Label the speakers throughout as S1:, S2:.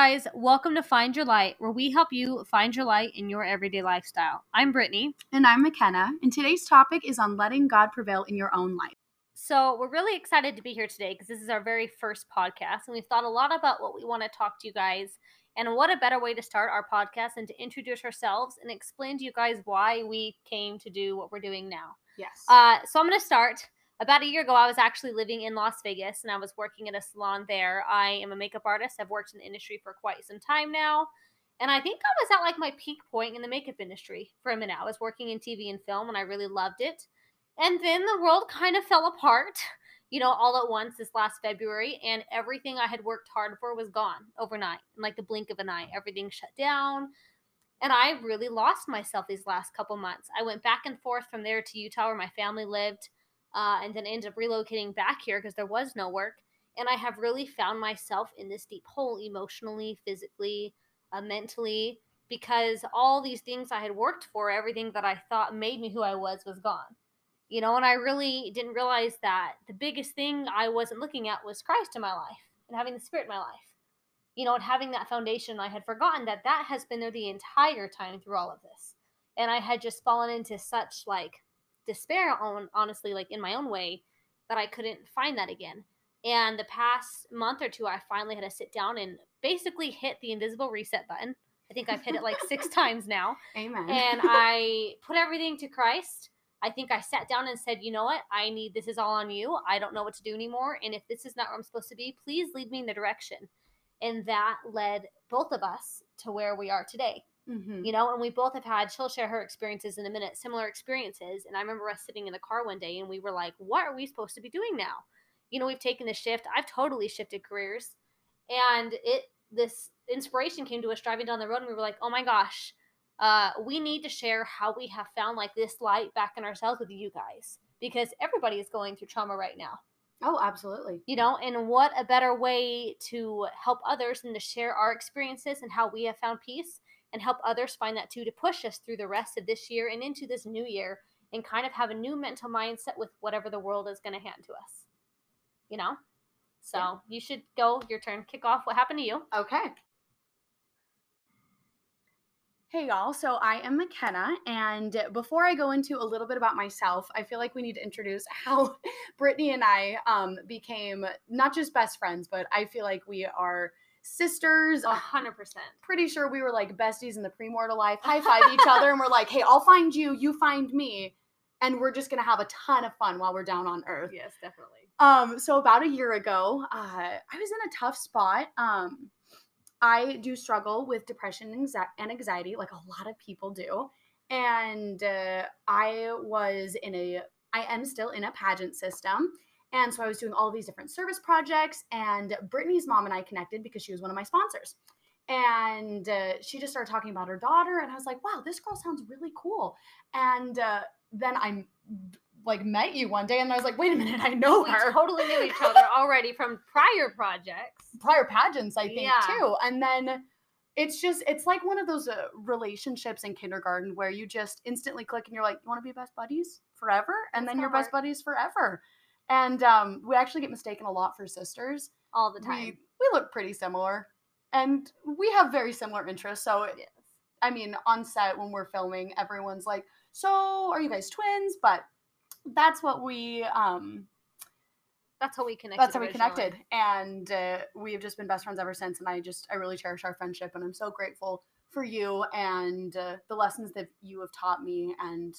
S1: guys, welcome to Find Your Light, where we help you find your light in your everyday lifestyle. I'm Brittany.
S2: And I'm McKenna, and today's topic is on letting God prevail in your own life.
S1: So, we're really excited to be here today because this is our very first podcast, and we've thought a lot about what we want to talk to you guys. And what a better way to start our podcast than to introduce ourselves and explain to you guys why we came to do what we're doing now.
S2: Yes.
S1: Uh, so, I'm going to start about a year ago, I was actually living in Las Vegas and I was working at a salon there. I am a makeup artist. I've worked in the industry for quite some time now. And I think I was at like my peak point in the makeup industry for a minute. I was working in TV and film and I really loved it. And then the world kind of fell apart, you know, all at once this last February. And everything I had worked hard for was gone overnight in like the blink of an eye. Everything shut down. And I really lost myself these last couple months. I went back and forth from there to Utah where my family lived uh, and then ended up relocating back here because there was no work. And I have really found myself in this deep hole emotionally, physically, uh, mentally, because all these things I had worked for, everything that I thought made me who I was, was gone. You know, and I really didn't realize that the biggest thing I wasn't looking at was Christ in my life and having the Spirit in my life. You know, and having that foundation, I had forgotten that that has been there the entire time through all of this. And I had just fallen into such like despair on honestly like in my own way that I couldn't find that again. And the past month or two I finally had to sit down and basically hit the invisible reset button. I think I've hit it like 6 times now.
S2: Amen.
S1: And I put everything to Christ. I think I sat down and said, "You know what? I need this is all on you. I don't know what to do anymore, and if this is not where I'm supposed to be, please lead me in the direction." And that led both of us to where we are today. Mm-hmm. You know, and we both have had, she'll share her experiences in a minute, similar experiences. And I remember us sitting in the car one day and we were like, what are we supposed to be doing now? You know, we've taken the shift. I've totally shifted careers. And it, this inspiration came to us driving down the road and we were like, oh my gosh, uh, we need to share how we have found like this light back in ourselves with you guys because everybody is going through trauma right now.
S2: Oh, absolutely.
S1: You know, and what a better way to help others than to share our experiences and how we have found peace and help others find that too to push us through the rest of this year and into this new year and kind of have a new mental mindset with whatever the world is going to hand to us. You know? So yeah. you should go, your turn, kick off what happened to you.
S2: Okay. Hey y'all, so I am McKenna, and before I go into a little bit about myself, I feel like we need to introduce how Brittany and I um, became not just best friends, but I feel like we are sisters.
S1: A hundred percent.
S2: Pretty sure we were like besties in the premortal life. High five each other, and we're like, "Hey, I'll find you. You find me." And we're just gonna have a ton of fun while we're down on Earth.
S1: Yes, definitely.
S2: Um, so about a year ago, uh, I was in a tough spot. Um, I do struggle with depression and anxiety, like a lot of people do. And uh, I was in a, I am still in a pageant system. And so I was doing all these different service projects, and Brittany's mom and I connected because she was one of my sponsors. And uh, she just started talking about her daughter, and I was like, wow, this girl sounds really cool. And uh, then I'm like met you one day, and I was like, wait a minute, I know
S1: we
S2: her.
S1: totally knew each other already from prior projects,
S2: prior pageants, I think yeah. too. And then it's just it's like one of those uh, relationships in kindergarten where you just instantly click and you're like you want to be best buddies forever and That's then you're best buddies forever and um, we actually get mistaken a lot for sisters
S1: all the time.
S2: We, we look pretty similar, and we have very similar interests. So, yes. I mean, on set when we're filming, everyone's like, "So, are you guys twins?" But that's what we. Um,
S1: that's how we connected.
S2: That's how we connected, and uh, we have just been best friends ever since. And I just, I really cherish our friendship, and I'm so grateful for you and uh, the lessons that you have taught me, and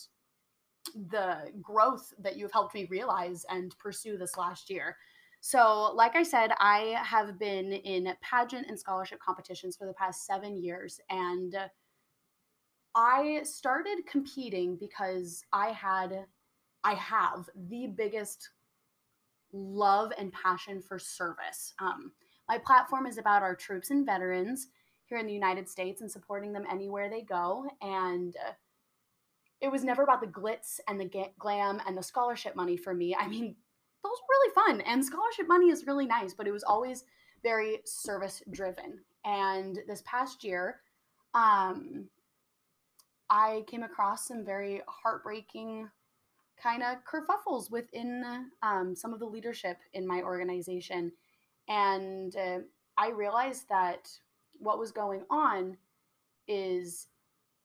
S2: the growth that you've helped me realize and pursue this last year. So, like I said, I have been in pageant and scholarship competitions for the past seven years. And I started competing because I had, I have the biggest love and passion for service. Um, my platform is about our troops and veterans here in the United States and supporting them anywhere they go. And uh, it was never about the glitz and the glam and the scholarship money for me. I mean, those were really fun and scholarship money is really nice, but it was always very service driven. And this past year, um, I came across some very heartbreaking kind of kerfuffles within um, some of the leadership in my organization. And uh, I realized that what was going on is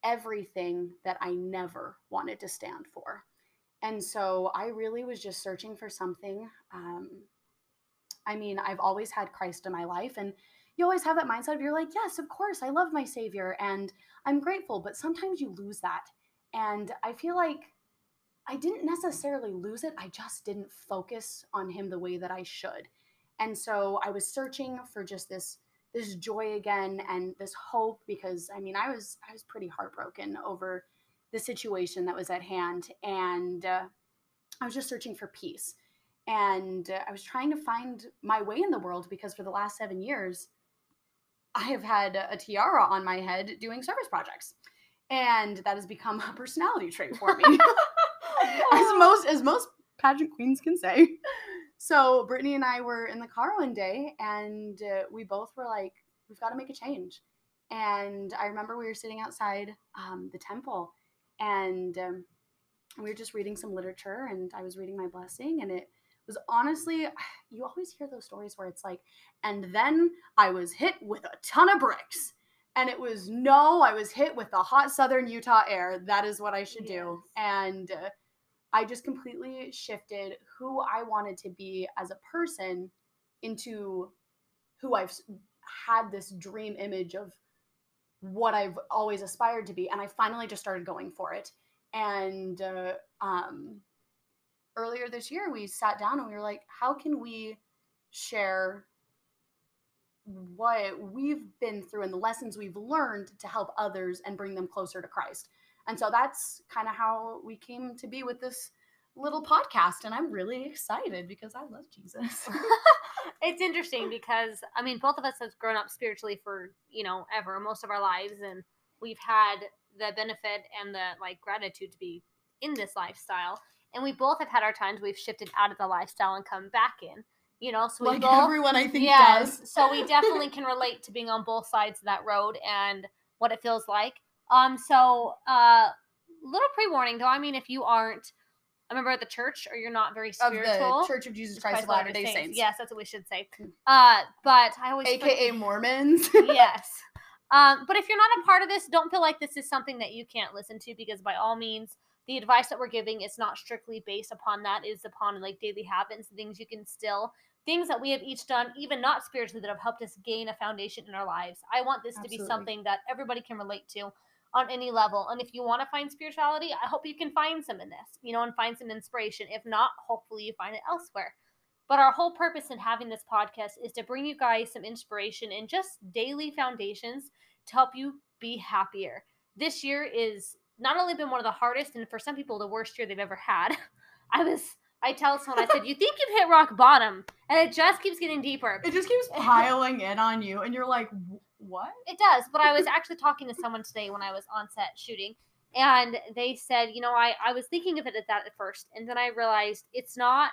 S2: everything that I never wanted to stand for. And so I really was just searching for something. Um, I mean, I've always had Christ in my life, and you always have that mindset of you're like, yes, of course, I love my Savior and I'm grateful, but sometimes you lose that. And I feel like I didn't necessarily lose it, I just didn't focus on Him the way that I should. And so I was searching for just this this joy again and this hope because I mean I was I was pretty heartbroken over the situation that was at hand. And uh, I was just searching for peace. And uh, I was trying to find my way in the world because for the last 7 years I have had a tiara on my head doing service projects. And that has become a personality trait for me. As most as most pageant queens can say so Brittany and I were in the car one day, and uh, we both were like, "We've got to make a change." And I remember we were sitting outside um, the temple, and um, we were just reading some literature, and I was reading my blessing, and it was honestly, you always hear those stories where it's like, and then I was hit with a ton of bricks. And it was no, I was hit with the hot southern Utah air. That is what I should do. And uh, I just completely shifted who I wanted to be as a person into who I've had this dream image of what I've always aspired to be. And I finally just started going for it. And uh, um, earlier this year, we sat down and we were like, how can we share what we've been through and the lessons we've learned to help others and bring them closer to Christ? And so that's kind of how we came to be with this little podcast. And I'm really excited because I love Jesus.
S1: it's interesting because, I mean, both of us have grown up spiritually for, you know, ever, most of our lives. And we've had the benefit and the like gratitude to be in this lifestyle. And we both have had our times we've shifted out of the lifestyle and come back in. You know, so we
S2: like
S1: both,
S2: everyone I think
S1: yes,
S2: does.
S1: so we definitely can relate to being on both sides of that road and what it feels like. Um, so uh, little pre warning though. I mean, if you aren't a member of the church or you're not very spiritual,
S2: of the Church of Jesus Christ, of Latter Day Saints.
S1: Saints. Yes, that's what we should say. Uh, but I always
S2: AKA Mormons.
S1: yes. Um, but if you're not a part of this, don't feel like this is something that you can't listen to because by all means, the advice that we're giving is not strictly based upon that, is upon like daily habits, things you can still things that we have each done, even not spiritually, that have helped us gain a foundation in our lives. I want this Absolutely. to be something that everybody can relate to on any level. And if you want to find spirituality, I hope you can find some in this, you know, and find some inspiration. If not, hopefully you find it elsewhere. But our whole purpose in having this podcast is to bring you guys some inspiration and just daily foundations to help you be happier. This year is not only been one of the hardest and for some people the worst year they've ever had. I was I tell someone I said, "You think you've hit rock bottom," and it just keeps getting deeper.
S2: It just keeps piling in on you, and you're like, what?
S1: It does. But I was actually talking to someone today when I was on set shooting, and they said, you know, I, I was thinking of it at that at first, and then I realized it's not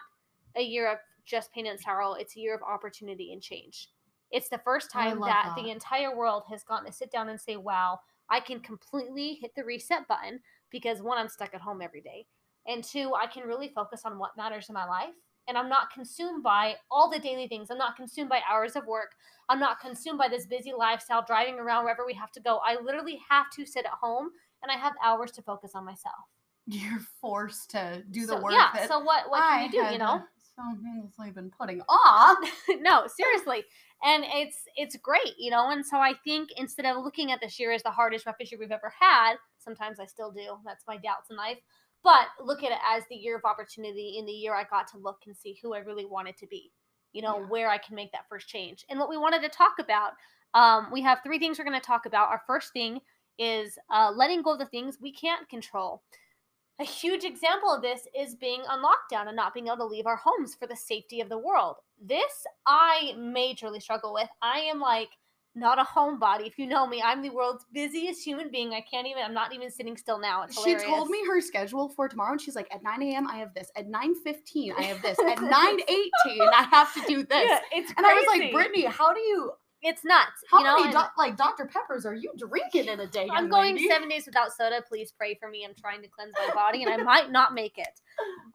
S1: a year of just pain and sorrow, it's a year of opportunity and change. It's the first time that, that the entire world has gotten to sit down and say, wow, I can completely hit the reset button because one, I'm stuck at home every day. And two, I can really focus on what matters in my life and I'm not consumed by all the daily things. I'm not consumed by hours of work. I'm not consumed by this busy lifestyle, driving around wherever we have to go. I literally have to sit at home and I have hours to focus on myself.
S2: You're forced to do the
S1: so,
S2: work.
S1: Yeah. so what what can I you do? You know.
S2: Uh, so I've been putting off.
S1: no, seriously, and it's it's great, you know. And so I think instead of looking at this year as the hardest, roughest year we've ever had, sometimes I still do. That's my doubts in life. But look at it as the year of opportunity. In the year, I got to look and see who I really wanted to be. You know, yeah. where I can make that first change. And what we wanted to talk about, um, we have three things we're going to talk about. Our first thing is uh, letting go of the things we can't control. A huge example of this is being on lockdown and not being able to leave our homes for the safety of the world. This I majorly struggle with. I am like, not a homebody. If you know me, I'm the world's busiest human being. I can't even, I'm not even sitting still now. It's
S2: she told me her schedule for tomorrow and she's like, at 9 a.m. I have this. At 9.15, I have this. At 9.18, I have to do this. Yeah,
S1: it's
S2: And I was like, Brittany, how do you,
S1: it's nuts.
S2: How
S1: you know?
S2: many do- like Dr. Peppers are you drinking in a day?
S1: I'm going
S2: lady?
S1: seven days without soda. Please pray for me. I'm trying to cleanse my body, and I might not make it.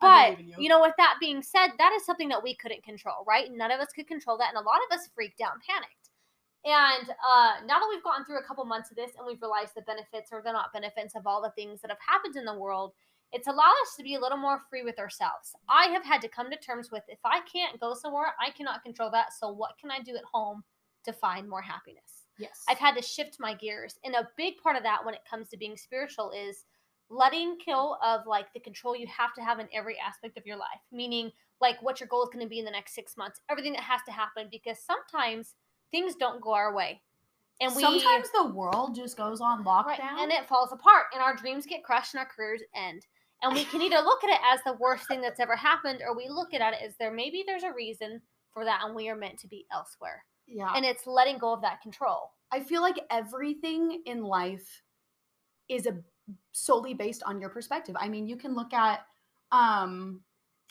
S1: But you. you know, with that being said, that is something that we couldn't control, right? None of us could control that, and a lot of us freaked out and panicked. And uh, now that we've gone through a couple months of this and we've realized the benefits or the not benefits of all the things that have happened in the world, it's allowed us to be a little more free with ourselves. I have had to come to terms with if I can't go somewhere, I cannot control that. So, what can I do at home to find more happiness?
S2: Yes.
S1: I've had to shift my gears. And a big part of that when it comes to being spiritual is letting kill of like the control you have to have in every aspect of your life, meaning like what your goal is going to be in the next six months, everything that has to happen, because sometimes things don't go our way.
S2: And we sometimes the world just goes on lockdown right,
S1: and it falls apart, and our dreams get crushed and our careers end. And we can either look at it as the worst thing that's ever happened, or we look at it as there maybe there's a reason for that, and we are meant to be elsewhere.
S2: Yeah.
S1: And it's letting go of that control.
S2: I feel like everything in life is a solely based on your perspective. I mean, you can look at um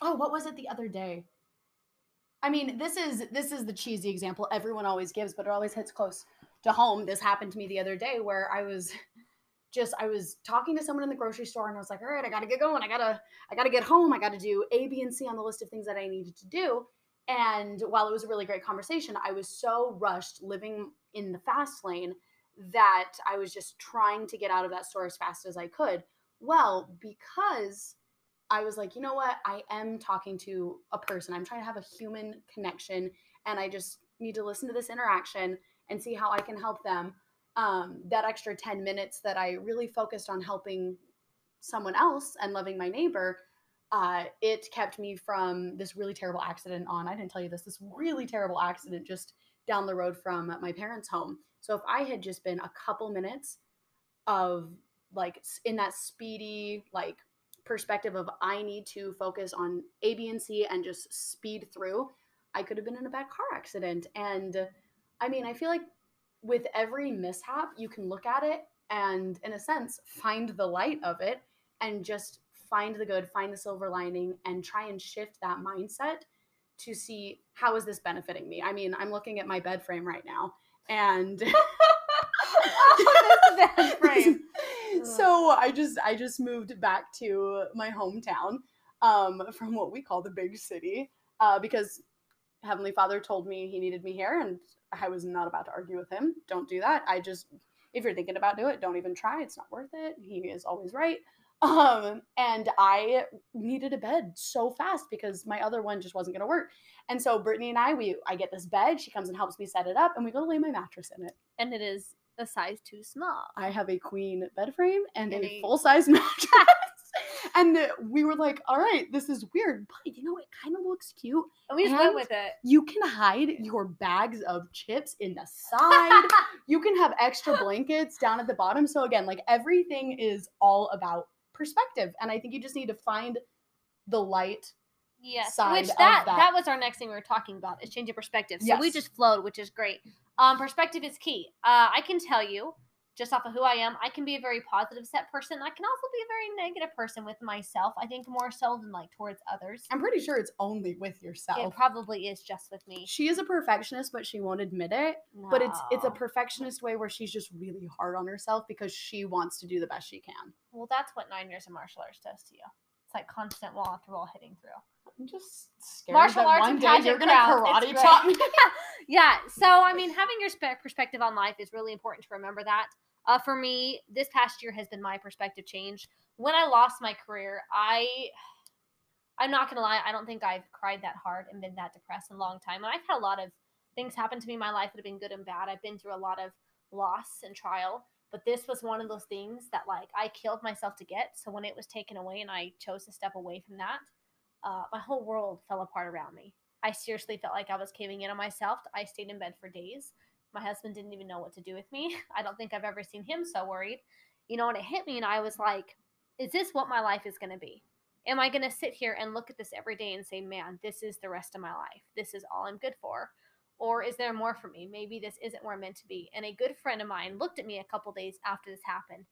S2: oh, what was it the other day? I mean, this is this is the cheesy example everyone always gives, but it always hits close to home. This happened to me the other day where I was just I was talking to someone in the grocery store and I was like, "All right, I got to get going. I got to I got to get home. I got to do A, B, and C on the list of things that I needed to do." And while it was a really great conversation, I was so rushed living in the fast lane that I was just trying to get out of that store as fast as I could. Well, because I was like, you know what? I am talking to a person. I'm trying to have a human connection, and I just need to listen to this interaction and see how I can help them. Um, that extra 10 minutes that I really focused on helping someone else and loving my neighbor, uh, it kept me from this really terrible accident on. I didn't tell you this, this really terrible accident just down the road from my parents' home. So if I had just been a couple minutes of like in that speedy, like perspective of I need to focus on A, B, and C and just speed through, I could have been in a bad car accident. And I mean, I feel like with every mishap, you can look at it and, in a sense, find the light of it and just find the good, find the silver lining, and try and shift that mindset to see how is this benefiting me. I mean, I'm looking at my bed frame right now, and oh, bed frame. So I just I just moved back to my hometown um, from what we call the big city uh, because Heavenly Father told me he needed me here, and I was not about to argue with him. Don't do that. I just if you're thinking about do it, don't even try. It's not worth it. He is always right. Um, and I needed a bed so fast because my other one just wasn't gonna work. And so Brittany and I, we I get this bed. She comes and helps me set it up, and we go to lay my mattress in it.
S1: And it is a size too small.
S2: I have a queen bed frame and, and a, full size mattress. and we were like, all right, this is weird, but you know, it kind of looks cute.
S1: And we just went with it.
S2: You can hide your bags of chips in the side. you can have extra blankets down at the bottom. So again, like everything is all about perspective. And I think you just need to find the light
S1: Yes, which that, that, that was our next thing we were talking about is changing perspective. So yes. we just flowed, which is great. Um, perspective is key. Uh, I can tell you just off of who I am, I can be a very positive set person. I can also be a very negative person with myself. I think more so than like towards others.
S2: I'm pretty sure it's only with yourself.
S1: It probably is just with me.
S2: She is a perfectionist, but she won't admit it. No. But it's it's a perfectionist way where she's just really hard on herself because she wants to do the best she can.
S1: Well, that's what nine years of martial arts does to you. It's like constant wall after wall hitting through.
S2: I'm just scared Martial that arts one day you're gonna karate chop me.
S1: yeah. So I mean, having your spe- perspective on life is really important to remember that. Uh, for me, this past year has been my perspective change. When I lost my career, I, I'm not gonna lie, I don't think I've cried that hard and been that depressed in a long time. And I've had a lot of things happen to me in my life that have been good and bad. I've been through a lot of loss and trial, but this was one of those things that like I killed myself to get. So when it was taken away and I chose to step away from that, uh, my whole world fell apart around me. I seriously felt like I was caving in on myself. I stayed in bed for days. My husband didn't even know what to do with me. I don't think I've ever seen him so worried. You know, and it hit me, and I was like, is this what my life is going to be? Am I going to sit here and look at this every day and say, man, this is the rest of my life? This is all I'm good for? Or is there more for me? Maybe this isn't where I'm meant to be. And a good friend of mine looked at me a couple days after this happened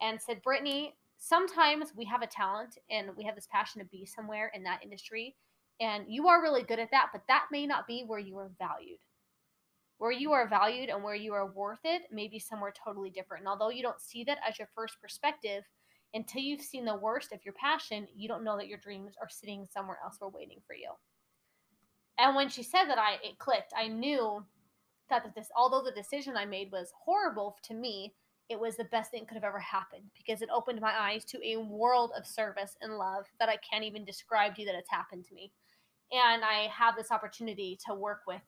S1: and said, Brittany, sometimes we have a talent and we have this passion to be somewhere in that industry and you are really good at that but that may not be where you are valued. Where you are valued and where you are worth it may be somewhere totally different. And although you don't see that as your first perspective until you've seen the worst of your passion you don't know that your dreams are sitting somewhere else or waiting for you. And when she said that i it clicked. I knew that this although the decision I made was horrible to me, it was the best thing that could have ever happened because it opened my eyes to a world of service and love that I can't even describe to you that it's happened to me. And I have this opportunity to work with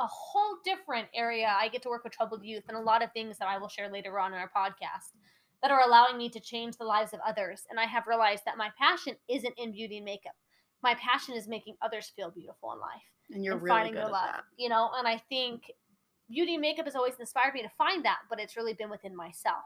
S1: a whole different area. I get to work with troubled youth and a lot of things that I will share later on in our podcast that are allowing me to change the lives of others. And I have realized that my passion isn't in beauty and makeup. My passion is making others feel beautiful in life.
S2: And you're
S1: and
S2: really
S1: finding
S2: good
S1: their
S2: at
S1: love.
S2: that.
S1: You know, and I think beauty and makeup has always inspired me to find that, but it's really been within myself.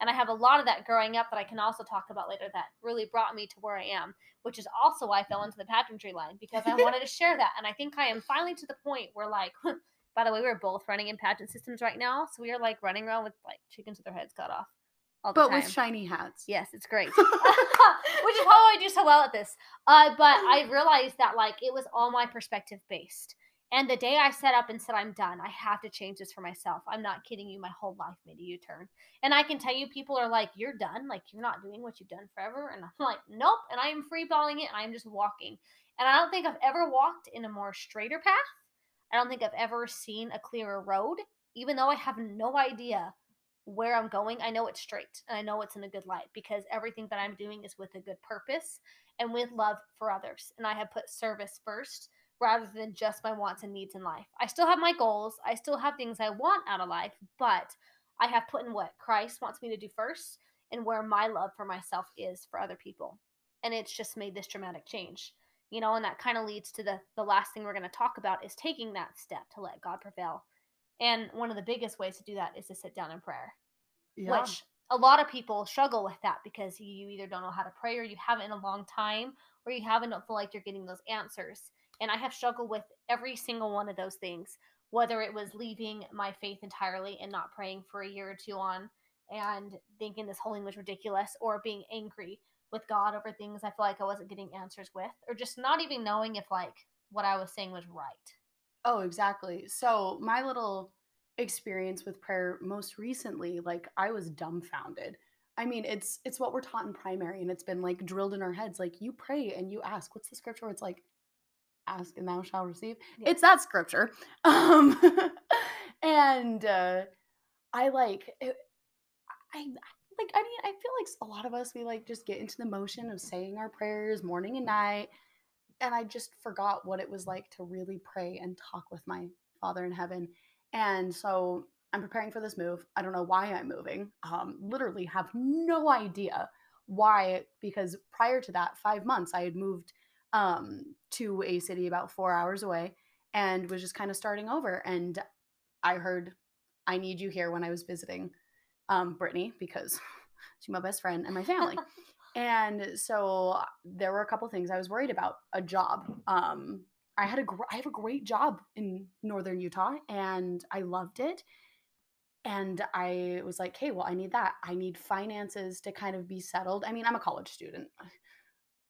S1: And I have a lot of that growing up that I can also talk about later that really brought me to where I am, which is also why I fell into the pageantry line because I wanted to share that. And I think I am finally to the point where, like, by the way, we're both running in pageant systems right now. So we are like running around with like chickens with their heads cut off. All the
S2: But
S1: time.
S2: with shiny hats.
S1: Yes, it's great. Which is how I do so well at this. Uh, but I realized that like it was all my perspective based. And the day I set up and said I'm done, I have to change this for myself. I'm not kidding you. My whole life made a U-turn. And I can tell you, people are like, "You're done. Like you're not doing what you've done forever." And I'm like, "Nope." And I am free balling it, and I'm just walking. And I don't think I've ever walked in a more straighter path. I don't think I've ever seen a clearer road, even though I have no idea where I'm going, I know it's straight and I know it's in a good light because everything that I'm doing is with a good purpose and with love for others. And I have put service first rather than just my wants and needs in life. I still have my goals, I still have things I want out of life, but I have put in what Christ wants me to do first and where my love for myself is for other people. And it's just made this dramatic change. You know, and that kind of leads to the the last thing we're going to talk about is taking that step to let God prevail. And one of the biggest ways to do that is to sit down in prayer
S2: Yeah.
S1: which a lot of people struggle with that because you either don't know how to pray or you haven't in a long time or you haven't don't feel like you're getting those answers and i have struggled with every single one of those things whether it was leaving my faith entirely and not praying for a year or two on and thinking this whole thing was ridiculous or being angry with god over things i feel like i wasn't getting answers with or just not even knowing if like what i was saying was right
S2: Oh, exactly. So my little experience with prayer most recently, like I was dumbfounded. I mean, it's it's what we're taught in primary, and it's been like drilled in our heads. Like you pray and you ask. What's the scripture? It's like, ask and thou shalt receive.
S1: Yeah.
S2: It's that scripture. Um, and uh, I like it, I like. I mean, I feel like a lot of us we like just get into the motion of saying our prayers morning and night and I just forgot what it was like to really pray and talk with my Father in heaven. And so I'm preparing for this move. I don't know why I'm moving. Um, literally have no idea why, because prior to that, five months, I had moved um, to a city about four hours away and was just kind of starting over. And I heard, I need you here when I was visiting um, Brittany because she's my best friend and my family. And so there were a couple things I was worried about. A job. Um, I had a gr- I have a great job in northern Utah, and I loved it. And I was like, "Hey, well, I need that. I need finances to kind of be settled. I mean, I'm a college student.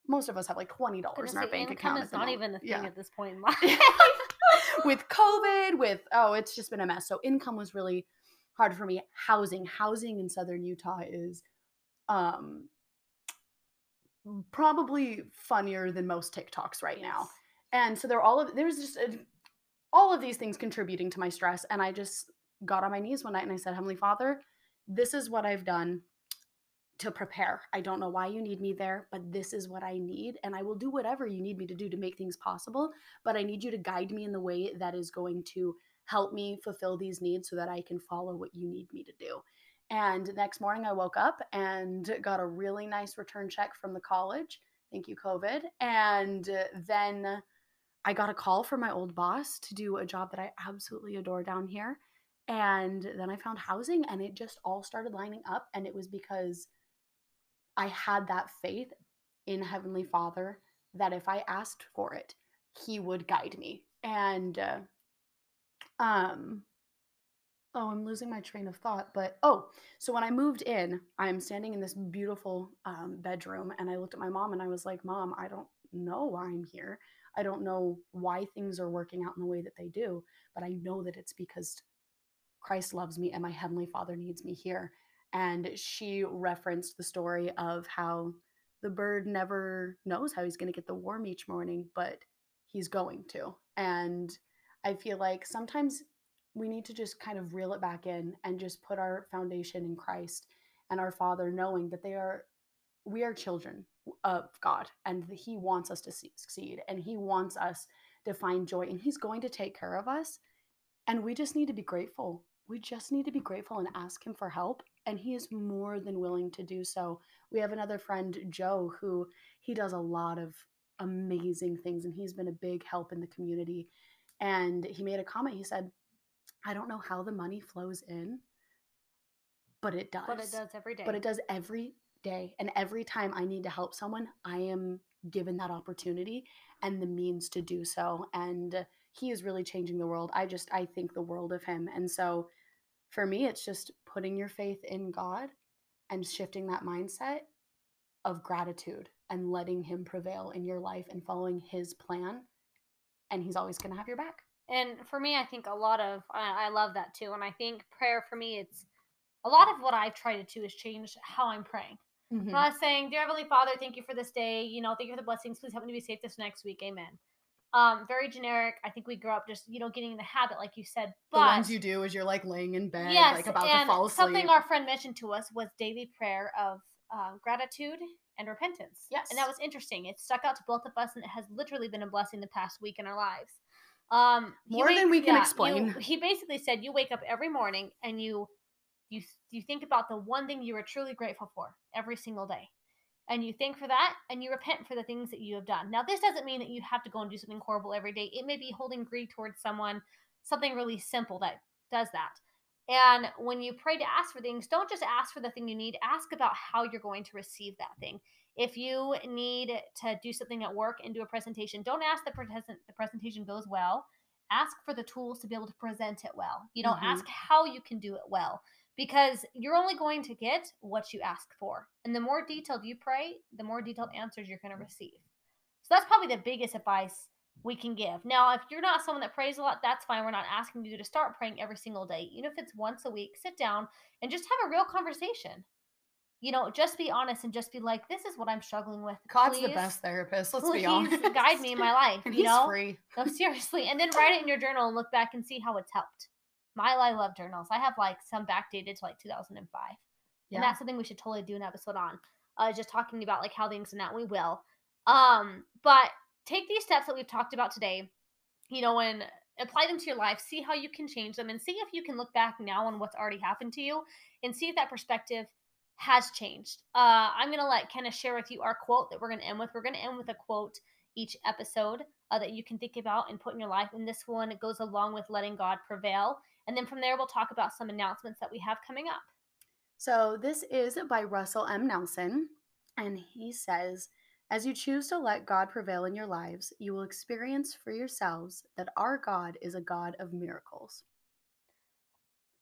S2: Most of us have like twenty dollars in our bank account. the
S1: not
S2: moment.
S1: even a thing
S2: Yeah.
S1: at this point in life
S2: with COVID, with oh, it's just been a mess. So income was really hard for me. Housing, housing in southern Utah is um probably funnier than most TikToks right now. And so there are all of there's just a, all of these things contributing to my stress and I just got on my knees one night and I said, "Heavenly Father, this is what I've done to prepare. I don't know why you need me there, but this is what I need and I will do whatever you need me to do to make things possible, but I need you to guide me in the way that is going to help me fulfill these needs so that I can follow what you need me to do." And next morning I woke up and got a really nice return check from the college. Thank you COVID. And then I got a call from my old boss to do a job that I absolutely adore down here. And then I found housing and it just all started lining up. And it was because I had that faith in Heavenly Father that if I asked for it, He would guide me. And, uh, um, oh, I'm losing my train of thought. But, oh, so when I moved in, I'm standing in this beautiful um, bedroom and I looked at my mom and I was like, Mom, I don't know why I'm here. I don't know why things are working out in the way that they do, but I know that it's because Christ loves me and my Heavenly Father needs me here. And she referenced the story of how the bird never knows how he's going to get the worm each morning, but he's going to. And I feel like sometimes we need to just kind of reel it back in and just put our foundation in Christ and our Father, knowing that they are, we are children of God and that He wants us to succeed and He wants us to find joy and He's going to take care of us. And we just need to be grateful. We just need to be grateful and ask Him for help. And He is more than willing to do so. We have another friend, Joe, who he does a lot of amazing things and he's been a big help in the community. And he made a comment. He said, I don't know how the money flows in, but it does.
S1: But it does every day.
S2: But it does every day. And every time I need to help someone, I am given that opportunity and the means to do so. And he is really changing the world. I just, I think the world of him. And so for me, it's just putting your faith in God and shifting that mindset of gratitude and letting him prevail in your life and following his plan. And he's always going to have your back.
S1: And for me, I think a lot of, I, I love that too. And I think prayer for me, it's a lot of what I've tried to do is change how I'm praying. Mm-hmm. Not saying, Dear Heavenly Father, thank you for this day. You know, thank you for the blessings. Please help me to be safe this next week. Amen. Um, very generic. I think we grow up just, you know, getting in the habit, like you said. But
S2: the ones you do is you're like laying in bed, yes, like about to fall asleep.
S1: Something our friend mentioned to us was daily prayer of uh, gratitude and repentance.
S2: Yes.
S1: And that was interesting. It stuck out to both of us and it has literally been a blessing the past week in our lives. Um
S2: more than we can yeah, explain.
S1: You, he basically said you wake up every morning and you you you think about the one thing you are truly grateful for every single day. And you thank for that and you repent for the things that you have done. Now this doesn't mean that you have to go and do something horrible every day. It may be holding grief towards someone, something really simple that does that. And when you pray to ask for things, don't just ask for the thing you need, ask about how you're going to receive that thing. If you need to do something at work and do a presentation, don't ask the, present, the presentation goes well. Ask for the tools to be able to present it well. You know, mm-hmm. ask how you can do it well because you're only going to get what you ask for. And the more detailed you pray, the more detailed answers you're going to receive. So that's probably the biggest advice we can give. Now, if you're not someone that prays a lot, that's fine. We're not asking you to start praying every single day. Even if it's once a week, sit down and just have a real conversation. You know, just be honest and just be like, "This is what I'm struggling with."
S2: God's please, the best therapist. Let's be honest.
S1: Guide me in my life.
S2: and
S1: you
S2: he's
S1: know?
S2: free.
S1: No, seriously. And then write it in your journal and look back and see how it's helped. My I love journals. I have like some backdated to like 2005, yeah. and that's something we should totally do an episode on. Uh, just talking about like how things and that we will. Um, but take these steps that we've talked about today, you know, and apply them to your life, see how you can change them, and see if you can look back now on what's already happened to you and see if that perspective has changed. Uh, I'm going to let Kenna share with you our quote that we're going to end with. We're going to end with a quote each episode uh, that you can think about and put in your life. And this one goes along with letting God prevail. And then from there, we'll talk about some announcements that we have coming up.
S2: So this is by Russell M. Nelson. And he says, as you choose to let God prevail in your lives, you will experience for yourselves that our God is a God of miracles.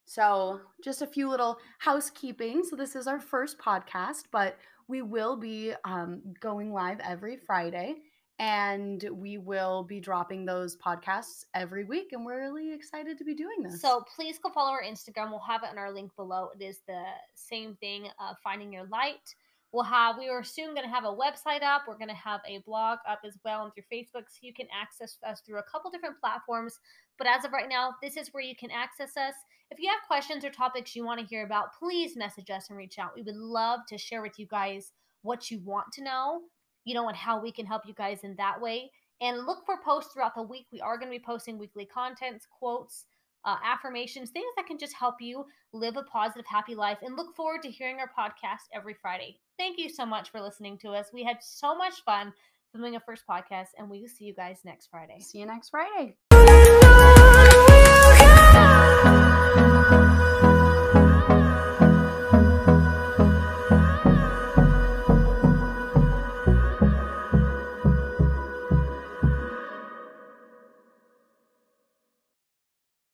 S2: So, just a few little housekeeping. So, this is our first podcast, but we will be um, going live every Friday and we will be dropping those podcasts every week. And we're really excited to be doing this.
S1: So, please go follow our Instagram. We'll have it in our link below. It is the same thing, uh, Finding Your Light. We'll have, we are soon going to have a website up. We're going to have a blog up as well and through Facebook. So you can access us through a couple different platforms. But as of right now, this is where you can access us. If you have questions or topics you want to hear about, please message us and reach out. We would love to share with you guys what you want to know, you know, and how we can help you guys in that way. And look for posts throughout the week. We are going to be posting weekly contents, quotes, uh, affirmations, things that can just help you live a positive, happy life. And look forward to hearing our podcast every Friday. Thank you so much for listening to us. We had so much fun filming a first podcast, and we will see you guys next Friday.
S2: See you next Friday.